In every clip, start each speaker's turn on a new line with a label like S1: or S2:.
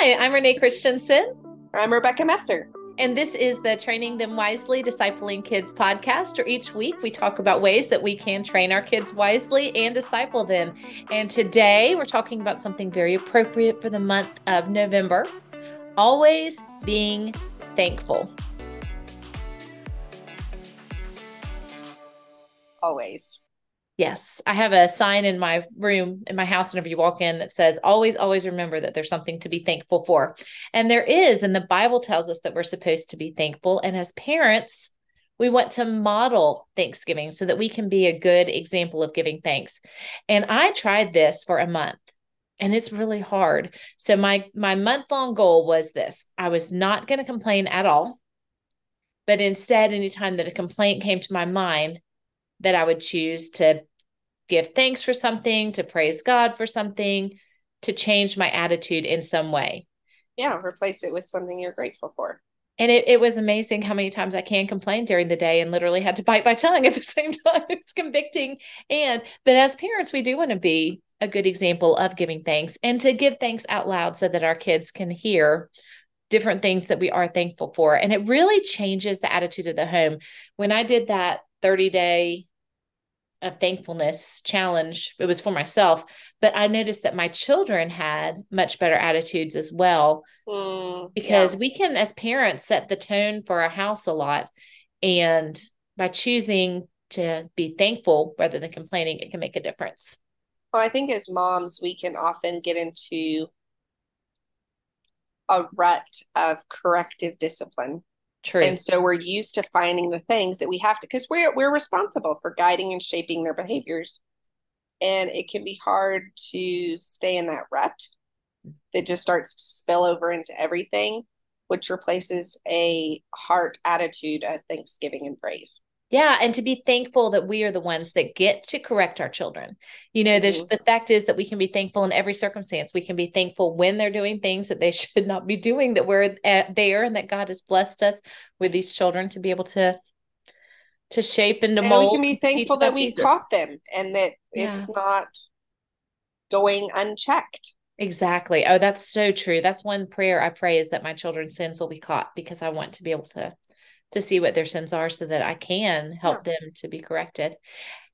S1: Hi, I'm Renee Christensen.
S2: I'm Rebecca Messer.
S1: And this is the Training Them Wisely Discipling Kids podcast, where each week we talk about ways that we can train our kids wisely and disciple them. And today we're talking about something very appropriate for the month of November always being thankful.
S2: Always.
S1: Yes, I have a sign in my room in my house whenever you walk in that says, always, always remember that there's something to be thankful for. And there is. And the Bible tells us that we're supposed to be thankful. And as parents, we want to model Thanksgiving so that we can be a good example of giving thanks. And I tried this for a month and it's really hard. So my my month long goal was this. I was not going to complain at all. But instead anytime that a complaint came to my mind, that I would choose to give thanks for something, to praise God for something, to change my attitude in some way.
S2: Yeah, replace it with something you're grateful for.
S1: And it, it was amazing how many times I can complain during the day and literally had to bite my tongue at the same time. It's convicting. And, but as parents, we do want to be a good example of giving thanks and to give thanks out loud so that our kids can hear different things that we are thankful for. And it really changes the attitude of the home. When I did that 30 day of thankfulness challenge. It was for myself, but I noticed that my children had much better attitudes as well. Mm, because yeah. we can, as parents, set the tone for our house a lot. And by choosing to be thankful rather than complaining, it can make a difference.
S2: Well, I think as moms, we can often get into a rut of corrective discipline True. And so we're used to finding the things that we have to because we're we're responsible for guiding and shaping their behaviors. And it can be hard to stay in that rut that just starts to spill over into everything, which replaces a heart attitude of thanksgiving and praise.
S1: Yeah, and to be thankful that we are the ones that get to correct our children. You know, there's mm-hmm. the fact is that we can be thankful in every circumstance. We can be thankful when they're doing things that they should not be doing, that we're at there and that God has blessed us with these children to be able to to shape and to and mold.
S2: We can be thankful that we Jesus. taught them and that yeah. it's not going unchecked.
S1: Exactly. Oh, that's so true. That's one prayer I pray is that my children's sins will be caught because I want to be able to to see what their sins are so that I can help yeah. them to be corrected.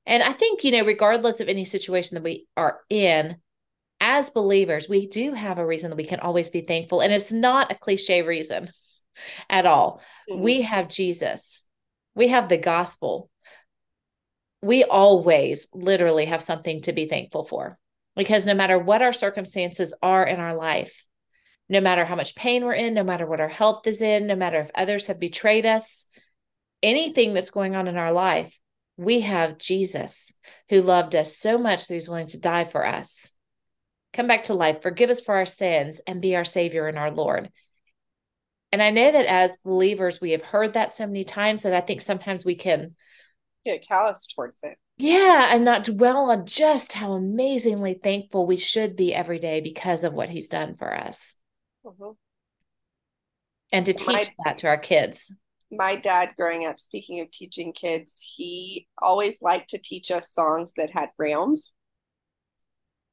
S1: And I think, you know, regardless of any situation that we are in, as believers, we do have a reason that we can always be thankful. And it's not a cliche reason at all. Mm-hmm. We have Jesus, we have the gospel. We always literally have something to be thankful for because no matter what our circumstances are in our life, no matter how much pain we're in, no matter what our health is in, no matter if others have betrayed us, anything that's going on in our life, we have Jesus who loved us so much that he's willing to die for us. Come back to life, forgive us for our sins, and be our Savior and our Lord. And I know that as believers, we have heard that so many times that I think sometimes we can
S2: get callous towards it.
S1: Yeah, and not dwell on just how amazingly thankful we should be every day because of what he's done for us. Mm-hmm. And to teach my, that to our kids.
S2: My dad, growing up, speaking of teaching kids, he always liked to teach us songs that had realms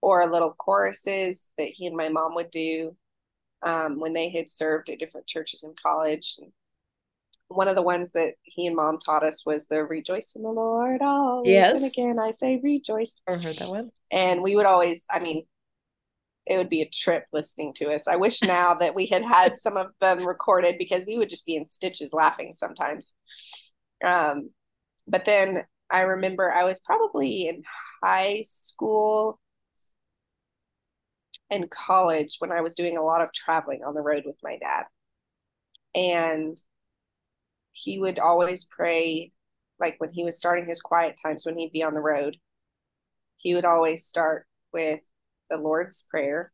S2: or little choruses that he and my mom would do um, when they had served at different churches in college. And one of the ones that he and mom taught us was the rejoice in the Lord always. Yes. And again, I say rejoice.
S1: I heard that one.
S2: And we would always, I mean, it would be a trip listening to us. I wish now that we had had some of them recorded because we would just be in stitches laughing sometimes. Um, but then I remember I was probably in high school and college when I was doing a lot of traveling on the road with my dad. And he would always pray, like when he was starting his quiet times when he'd be on the road, he would always start with the Lord's Prayer,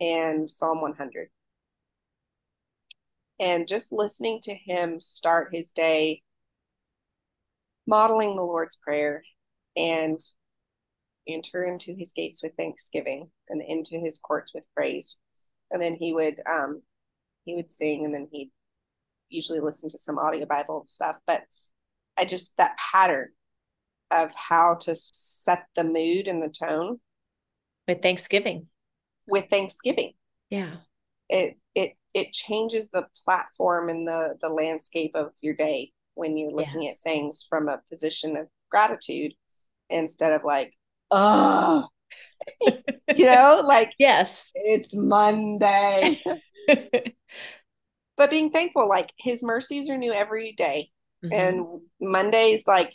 S2: and Psalm 100. And just listening to him start his day modeling the Lord's Prayer and enter into his gates with thanksgiving and into his courts with praise. And then he would um he would sing and then he'd usually listen to some audio Bible stuff. But I just that pattern of how to set the mood and the tone
S1: with Thanksgiving.
S2: With Thanksgiving.
S1: Yeah.
S2: It it it changes the platform and the the landscape of your day when you're looking yes. at things from a position of gratitude instead of like, oh, you know, like,
S1: yes,
S2: it's Monday. but being thankful, like, his mercies are new every day. Mm-hmm. And Mondays, like,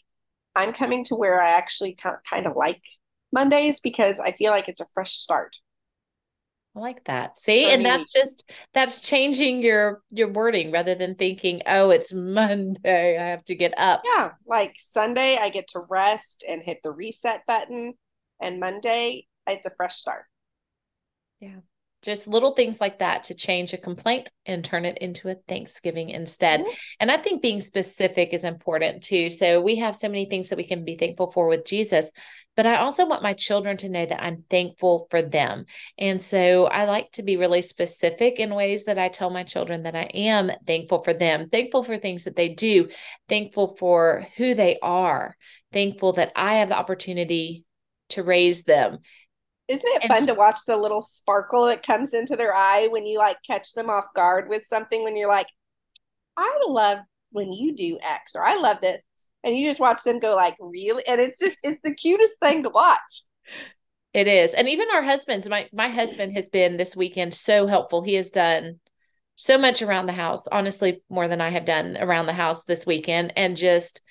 S2: I'm coming to where I actually kind of like Mondays because I feel like it's a fresh start.
S1: I like that. See, and that's just that's changing your your wording rather than thinking, "Oh, it's Monday, I have to get up."
S2: Yeah, like Sunday I get to rest and hit the reset button, and Monday it's a fresh start.
S1: Yeah. Just little things like that to change a complaint and turn it into a Thanksgiving instead. Mm-hmm. And I think being specific is important too. So we have so many things that we can be thankful for with Jesus, but I also want my children to know that I'm thankful for them. And so I like to be really specific in ways that I tell my children that I am thankful for them, thankful for things that they do, thankful for who they are, thankful that I have the opportunity to raise them.
S2: Isn't it fun to watch the little sparkle that comes into their eye when you like catch them off guard with something when you're like, I love when you do X or I love this and you just watch them go like really? And it's just it's the cutest thing to watch.
S1: It is and even our husbands my my husband has been this weekend so helpful. He has done so much around the house honestly more than i have done around the house this weekend and just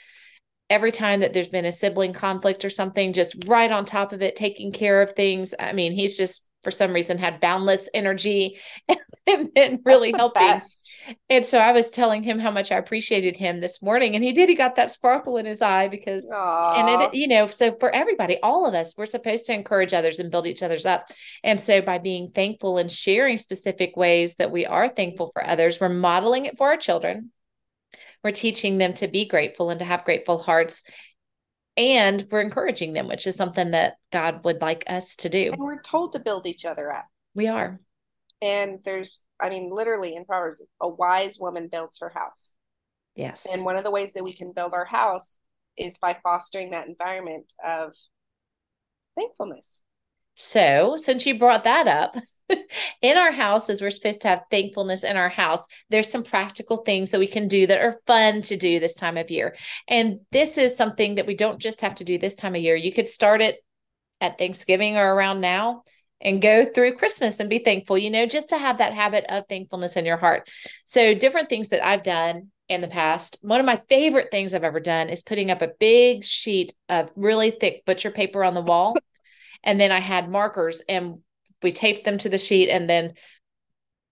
S1: every time that there's been a sibling conflict or something just right on top of it taking care of things i mean he's just for some reason had boundless energy and, and really helping. Best. And so I was telling him how much I appreciated him this morning, and he did. He got that sparkle in his eye because, Aww. and it, you know, so for everybody, all of us, we're supposed to encourage others and build each other's up. And so by being thankful and sharing specific ways that we are thankful for others, we're modeling it for our children. We're teaching them to be grateful and to have grateful hearts and we're encouraging them, which is something that God would like us to do.
S2: And we're told to build each other up.
S1: We are.
S2: And there's, I mean, literally in Proverbs, a wise woman builds her house.
S1: Yes.
S2: And one of the ways that we can build our house is by fostering that environment of thankfulness.
S1: So, since you brought that up, in our house, as we're supposed to have thankfulness in our house, there's some practical things that we can do that are fun to do this time of year. And this is something that we don't just have to do this time of year. You could start it at Thanksgiving or around now and go through Christmas and be thankful, you know, just to have that habit of thankfulness in your heart. So, different things that I've done in the past. One of my favorite things I've ever done is putting up a big sheet of really thick butcher paper on the wall. and then I had markers and we taped them to the sheet and then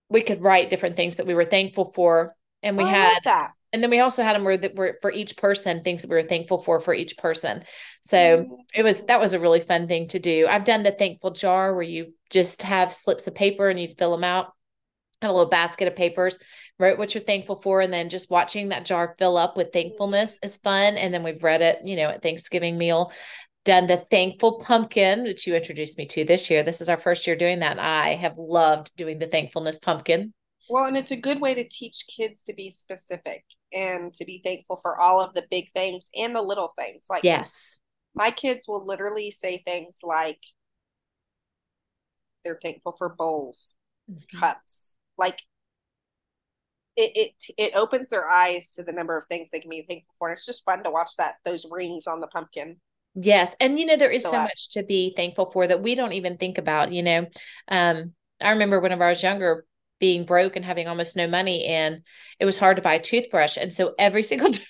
S1: we could write different things that we were thankful for. And we had that. And then we also had them where that were for each person things that we were thankful for for each person. So mm-hmm. it was that was a really fun thing to do. I've done the thankful jar where you just have slips of paper and you fill them out. A little basket of papers wrote what you're thankful for and then just watching that jar fill up with thankfulness is fun. And then we've read it you know at thanksgiving meal done the thankful pumpkin, which you introduced me to this year. This is our first year doing that. And I have loved doing the thankfulness pumpkin.
S2: Well, and it's a good way to teach kids to be specific and to be thankful for all of the big things and the little things. Like,
S1: yes,
S2: my kids will literally say things like they're thankful for bowls, mm-hmm. cups. Like, it, it it opens their eyes to the number of things they can be thankful for. And it's just fun to watch that those rings on the pumpkin.
S1: Yes. And you know, there is so much to be thankful for that we don't even think about, you know. Um, I remember whenever I was younger being broke and having almost no money and it was hard to buy a toothbrush. And so every single time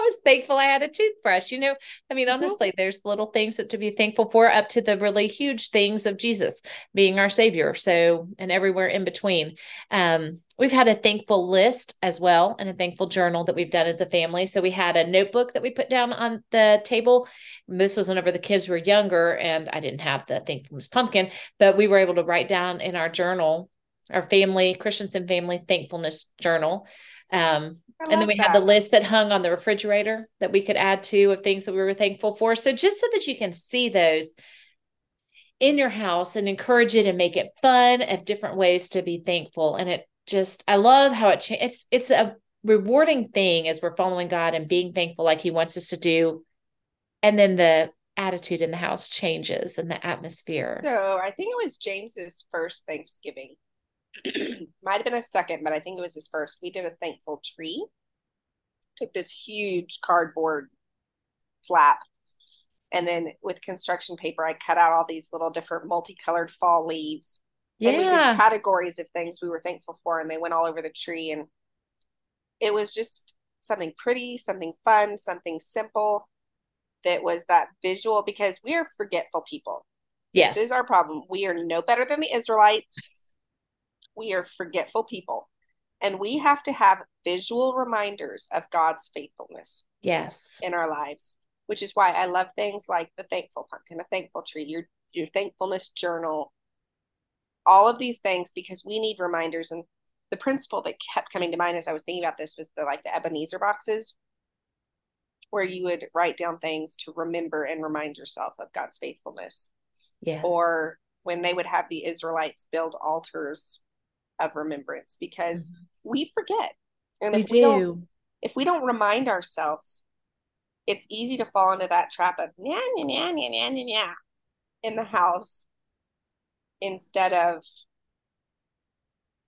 S1: I was thankful I had a toothbrush. You know, I mean, mm-hmm. honestly, there's little things that to be thankful for, up to the really huge things of Jesus being our Savior. So, and everywhere in between. Um, we've had a thankful list as well and a thankful journal that we've done as a family. So, we had a notebook that we put down on the table. This was whenever the kids were younger, and I didn't have the thankfulness pumpkin, but we were able to write down in our journal, our family, Christensen family thankfulness journal. Um, and then we that. had the list that hung on the refrigerator that we could add to of things that we were thankful for. So just so that you can see those in your house and encourage it and make it fun of different ways to be thankful. And it just, I love how it, it's, it's a rewarding thing as we're following God and being thankful like he wants us to do. And then the attitude in the house changes and the atmosphere.
S2: So I think it was James's first Thanksgiving might have been a second, but I think it was his first. We did a thankful tree. Took this huge cardboard flap and then with construction paper, I cut out all these little different multicolored fall leaves. Yeah. And we did categories of things we were thankful for, and they went all over the tree. And it was just something pretty, something fun, something simple that was that visual because we are forgetful people.
S1: Yes.
S2: This is our problem. We are no better than the Israelites. We are forgetful people. And we have to have visual reminders of God's faithfulness.
S1: Yes.
S2: In our lives which is why I love things like the thankful pumpkin, a thankful tree, your your thankfulness journal, all of these things because we need reminders. And the principle that kept coming to mind as I was thinking about this was the like the Ebenezer boxes, where you would write down things to remember and remind yourself of God's faithfulness.
S1: Yes.
S2: Or when they would have the Israelites build altars of remembrance because mm-hmm. we forget. And
S1: we
S2: if
S1: do. we
S2: don't if we don't remind ourselves it's easy to fall into that trap of nya, nya, nya, nya, nya, nya, nya, in the house instead of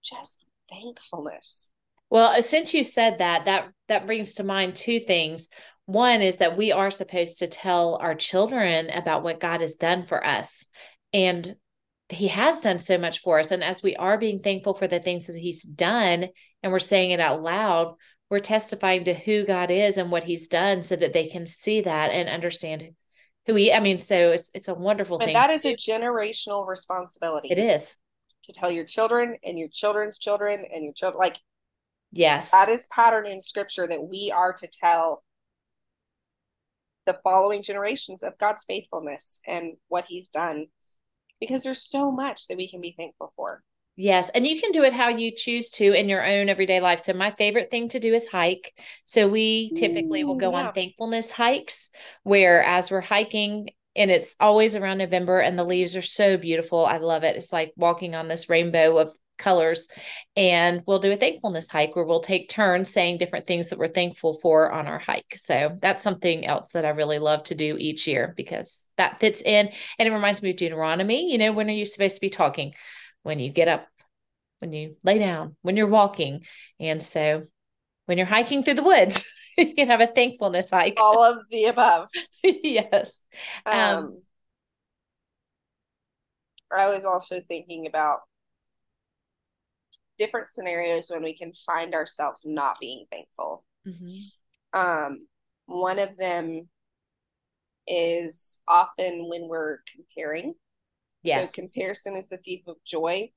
S2: just thankfulness.
S1: Well, uh, since you said that, that that brings to mind two things. One is that we are supposed to tell our children about what God has done for us. And he has done so much for us. And as we are being thankful for the things that he's done and we're saying it out loud, we're testifying to who God is and what he's done so that they can see that and understand who he I mean so it's it's a wonderful
S2: and
S1: thing.
S2: that is a generational responsibility.
S1: It is.
S2: To tell your children and your children's children and your children like
S1: yes.
S2: That is pattern in scripture that we are to tell the following generations of God's faithfulness and what he's done because there's so much that we can be thankful for.
S1: Yes. And you can do it how you choose to in your own everyday life. So, my favorite thing to do is hike. So, we typically will mm, go yeah. on thankfulness hikes where, as we're hiking, and it's always around November, and the leaves are so beautiful. I love it. It's like walking on this rainbow of colors. And we'll do a thankfulness hike where we'll take turns saying different things that we're thankful for on our hike. So, that's something else that I really love to do each year because that fits in. And it reminds me of Deuteronomy. You know, when are you supposed to be talking? when you get up, when you lay down, when you're walking. And so when you're hiking through the woods, you can have a thankfulness hike.
S2: All of the above.
S1: yes. Um, um,
S2: I was also thinking about different scenarios when we can find ourselves not being thankful. Mm-hmm. Um, one of them is often when we're comparing
S1: Yes.
S2: So comparison is the thief of joy.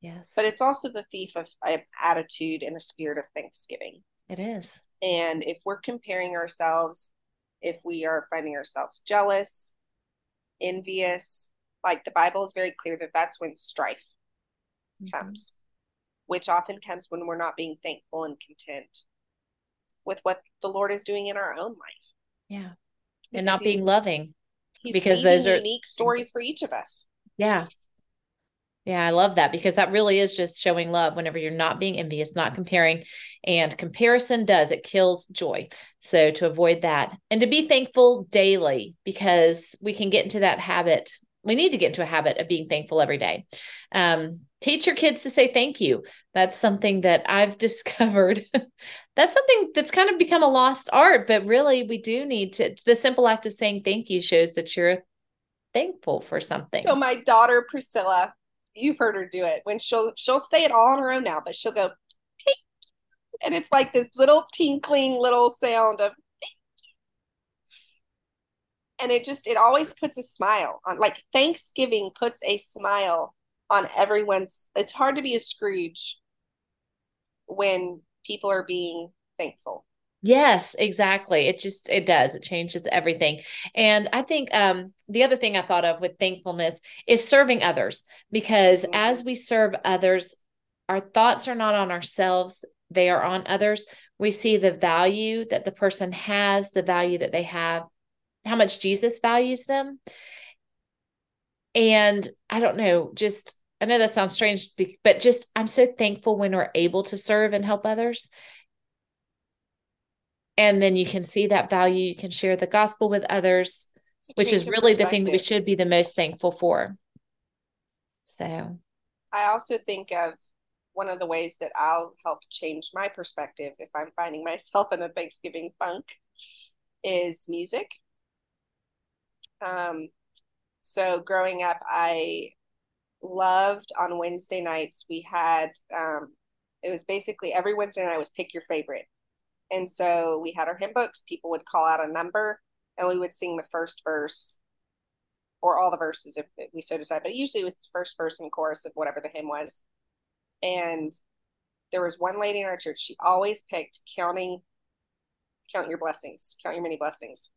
S1: Yes.
S2: But it's also the thief of an attitude and a spirit of thanksgiving.
S1: It is.
S2: And if we're comparing ourselves, if we are finding ourselves jealous, envious, like the Bible is very clear that that's when strife mm-hmm. comes, which often comes when we're not being thankful and content with what the Lord is doing in our own life.
S1: Yeah. And not being loving.
S2: because those are unique stories for each of us.
S1: Yeah. Yeah, I love that because that really is just showing love whenever you're not being envious, not comparing. And comparison does, it kills joy. So to avoid that and to be thankful daily because we can get into that habit. We need to get into a habit of being thankful every day. Um, teach your kids to say thank you. That's something that I've discovered. that's something that's kind of become a lost art, but really we do need to. The simple act of saying thank you shows that you're thankful for something.
S2: So my daughter Priscilla, you've heard her do it when she'll she'll say it all on her own now, but she'll go Tink. and it's like this little tinkling little sound of and it just it always puts a smile on like Thanksgiving puts a smile on everyone's it's hard to be a Scrooge when people are being thankful.
S1: Yes, exactly. It just it does. It changes everything. And I think um the other thing I thought of with thankfulness is serving others because mm-hmm. as we serve others, our thoughts are not on ourselves, they are on others. We see the value that the person has, the value that they have, how much Jesus values them. And I don't know, just I know that sounds strange, but just I'm so thankful when we're able to serve and help others. And then you can see that value you can share the gospel with others which is really the thing that we should be the most thankful for. So.
S2: I also think of one of the ways that I'll help change my perspective if I'm finding myself in a Thanksgiving funk is music. Um, so growing up, I loved on Wednesday nights. We had um, it was basically every Wednesday night was pick your favorite, and so we had our hymn books. People would call out a number, and we would sing the first verse or all the verses if we so decide. But usually it was the first verse and chorus of whatever the hymn was. And there was one lady in our church. She always picked counting, count your blessings, count your many blessings.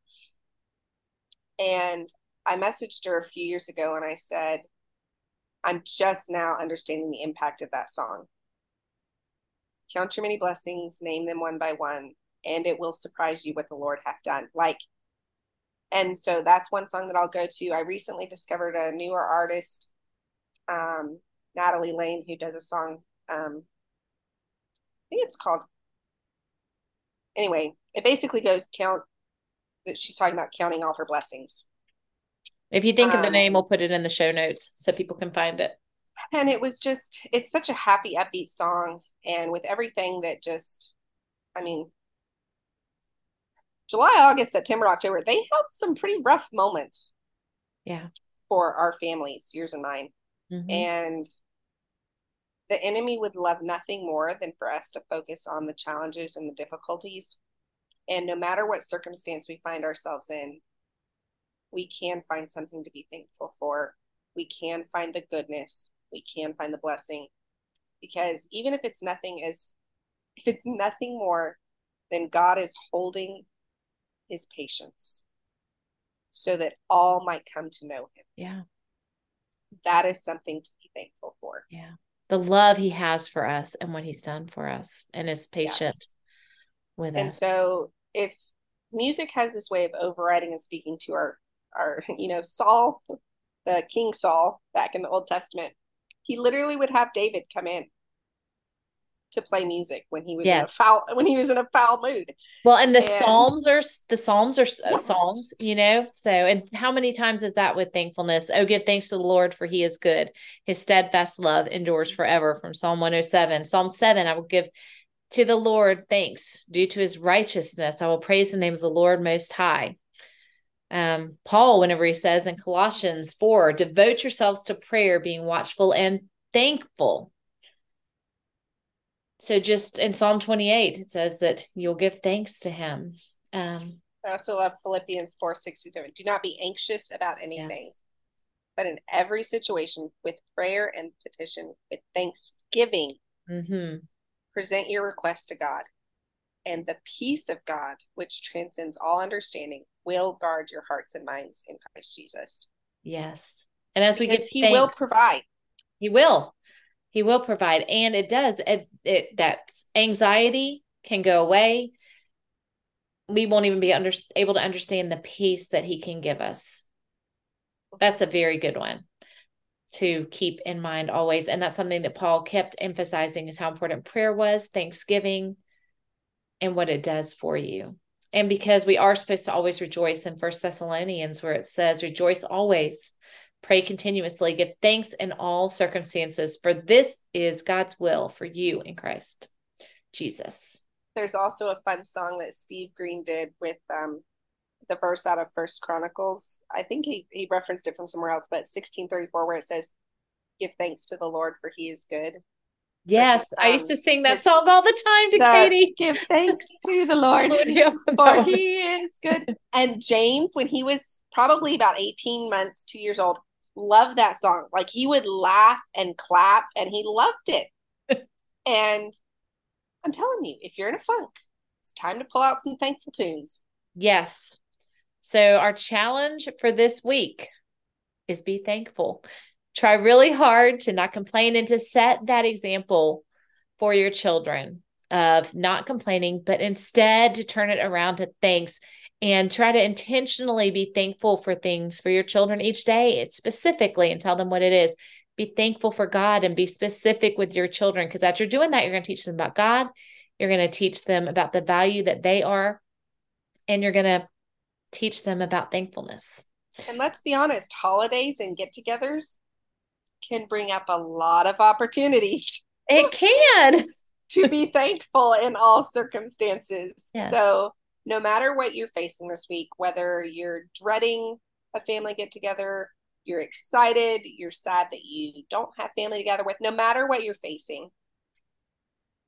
S2: And I messaged her a few years ago and I said, I'm just now understanding the impact of that song. Count your many blessings, name them one by one, and it will surprise you what the Lord hath done. Like and so that's one song that I'll go to. I recently discovered a newer artist, um, Natalie Lane, who does a song. Um, I think it's called. Anyway, it basically goes count that she's talking about counting all her blessings.
S1: If you think um, of the um, name, we'll put it in the show notes so people can find it.
S2: And it was just, it's such a happy, upbeat song. And with everything that just, I mean, July, August, September, October, they had some pretty rough moments.
S1: Yeah.
S2: For our families, yours and mine. Mm-hmm. And the enemy would love nothing more than for us to focus on the challenges and the difficulties. And no matter what circumstance we find ourselves in, we can find something to be thankful for. We can find the goodness. We can find the blessing. Because even if it's nothing as if it's nothing more than God is holding his patience so that all might come to know him.
S1: Yeah.
S2: That is something to be thankful for.
S1: Yeah. The love he has for us and what he's done for us and his patience yes. with
S2: and us. And so if music has this way of overriding and speaking to our our you know Saul the king Saul back in the Old Testament he literally would have David come in to play music when he was yes. in a foul when he was in a foul mood.
S1: Well, and the and, psalms are the psalms are uh, yes. songs, you know. So, and how many times is that with thankfulness? Oh, give thanks to the Lord for He is good; His steadfast love endures forever. From Psalm one hundred seven, Psalm seven. I will give to the Lord thanks due to His righteousness. I will praise the name of the Lord Most High. Um, Paul, whenever he says in Colossians 4, devote yourselves to prayer, being watchful and thankful so just in Psalm 28, it says that you'll give thanks to him. Um,
S2: I also love Philippians 4 6 7. Do not be anxious about anything, yes. but in every situation, with prayer and petition, with thanksgiving, mm-hmm. present your request to God. And the peace of God, which transcends all understanding, will guard your hearts and minds in Christ Jesus.
S1: Yes. And as because we get
S2: He thanks, will provide.
S1: He will he will provide and it does it, it that anxiety can go away we won't even be under, able to understand the peace that he can give us that's a very good one to keep in mind always and that's something that paul kept emphasizing is how important prayer was thanksgiving and what it does for you and because we are supposed to always rejoice in first thessalonians where it says rejoice always Pray continuously. Give thanks in all circumstances, for this is God's will for you in Christ Jesus.
S2: There's also a fun song that Steve Green did with um, the verse out of First Chronicles. I think he, he referenced it from somewhere else, but 1634, where it says, Give thanks to the Lord, for he is good.
S1: Yes, um, I used to um, sing that song all the time to Katie.
S2: Give thanks to the Lord, for he is good. And James, when he was probably about 18 months, two years old, loved that song. Like he would laugh and clap and he loved it. and I'm telling you, if you're in a funk, it's time to pull out some thankful tunes.
S1: Yes. So our challenge for this week is be thankful. Try really hard to not complain and to set that example for your children of not complaining, but instead to turn it around to thanks and try to intentionally be thankful for things for your children each day it's specifically and tell them what it is be thankful for god and be specific with your children because as you're doing that you're going to teach them about god you're going to teach them about the value that they are and you're going to teach them about thankfulness.
S2: And let's be honest holidays and get-togethers can bring up a lot of opportunities
S1: It can.
S2: to be thankful in all circumstances. Yes. So, no matter what you're facing this week, whether you're dreading a family get together, you're excited, you're sad that you don't have family together with, no matter what you're facing,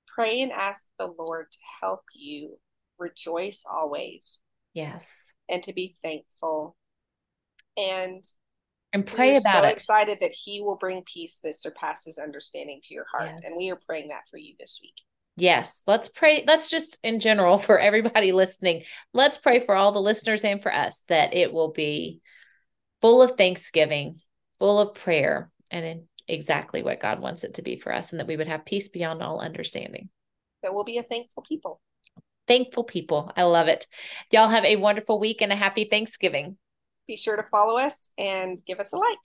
S2: pray and ask the Lord to help you rejoice always.
S1: Yes.
S2: And to be thankful. And
S1: and pray about so it.
S2: excited that he will bring peace that surpasses understanding to your heart. Yes. And we are praying that for you this week.
S1: Yes, let's pray. Let's just in general for everybody listening, let's pray for all the listeners and for us that it will be full of thanksgiving, full of prayer, and exactly what God wants it to be for us, and that we would have peace beyond all understanding.
S2: That we'll be a thankful people.
S1: Thankful people. I love it. Y'all have a wonderful week and a happy Thanksgiving.
S2: Be sure to follow us and give us a like.